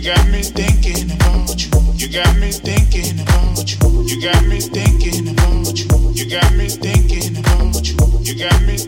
You got me thinking about you. You got me thinking about you. You got me thinking about you. You got me thinking about you. You got me.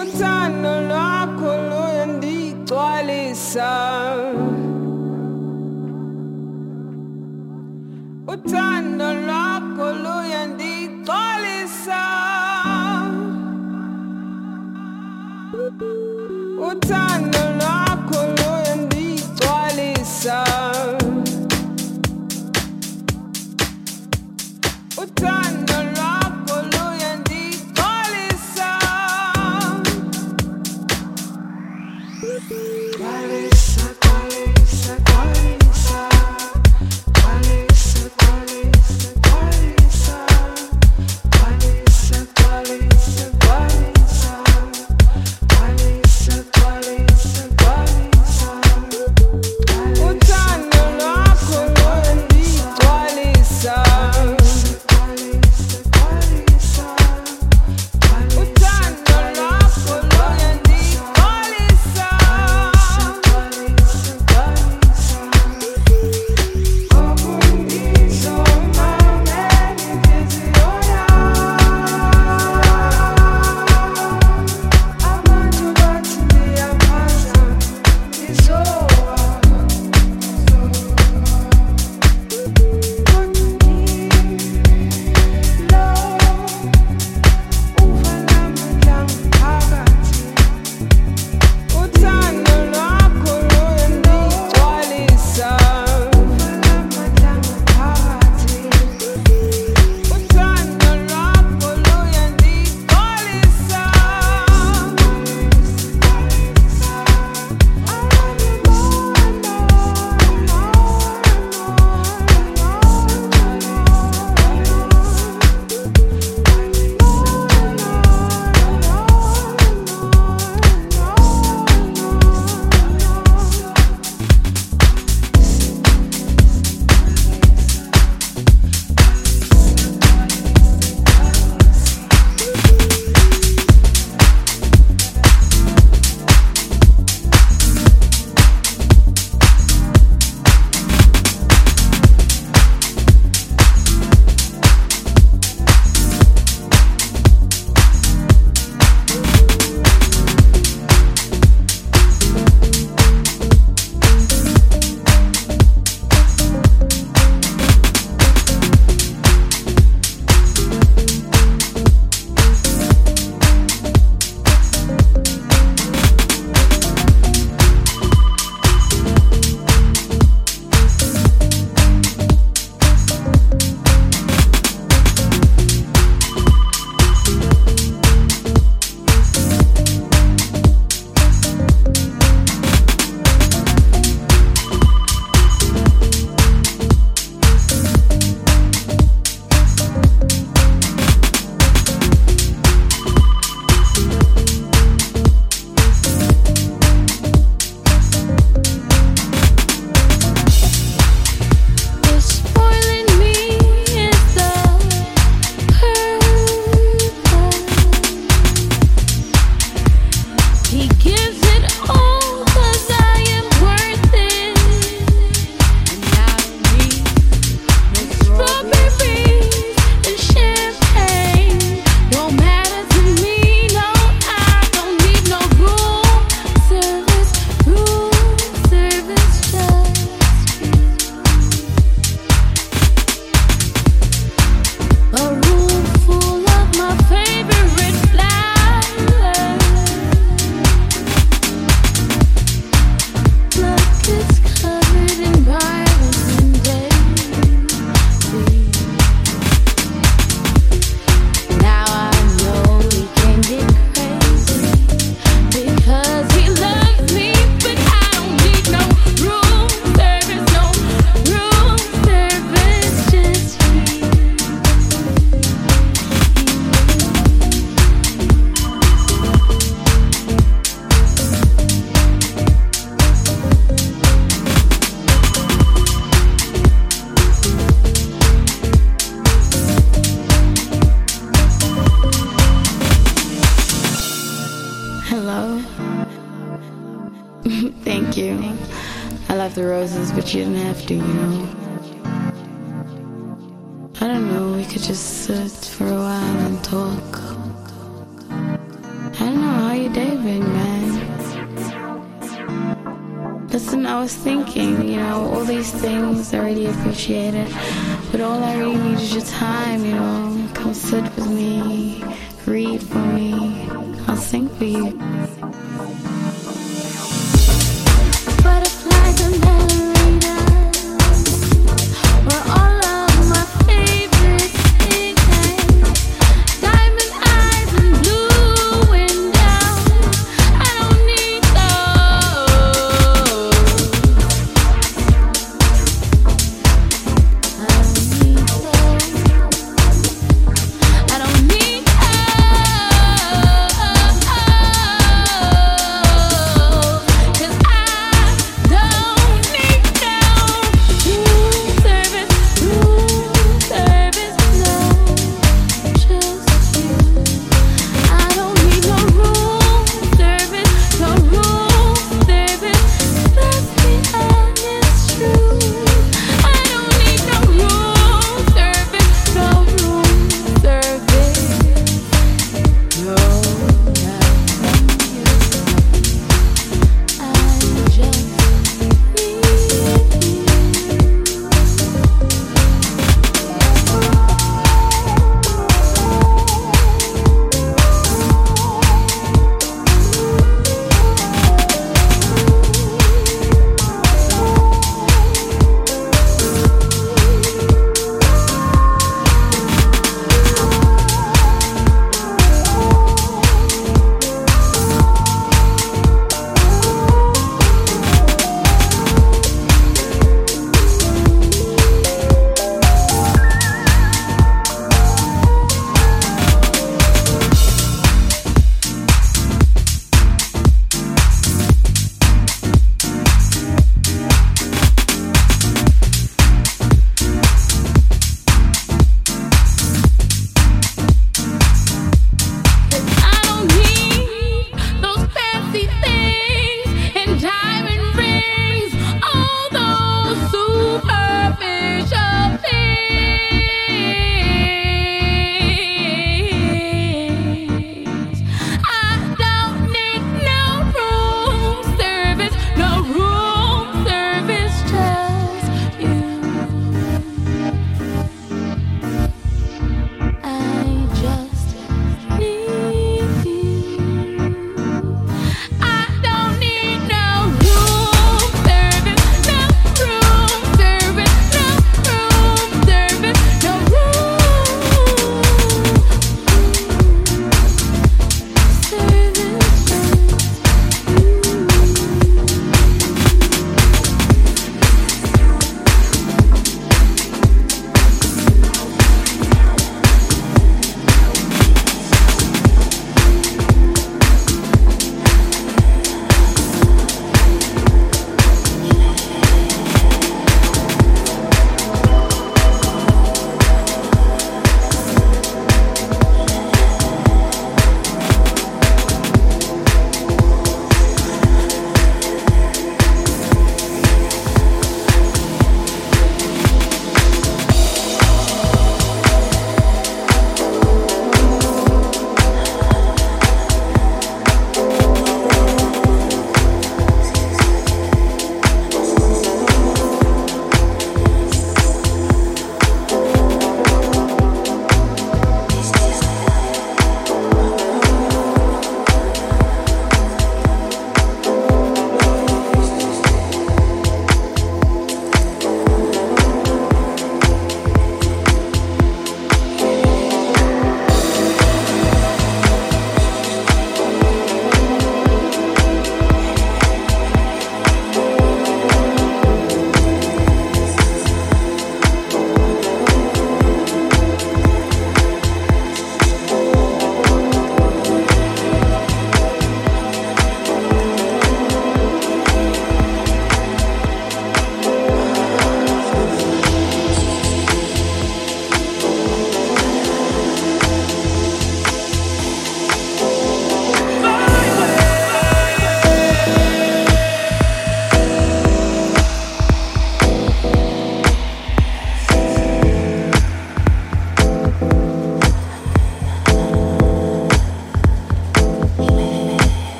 uthando lwakho luye ndigcwalisa uthando lwakho luye ndigcwalisa uthando lwakho appreciate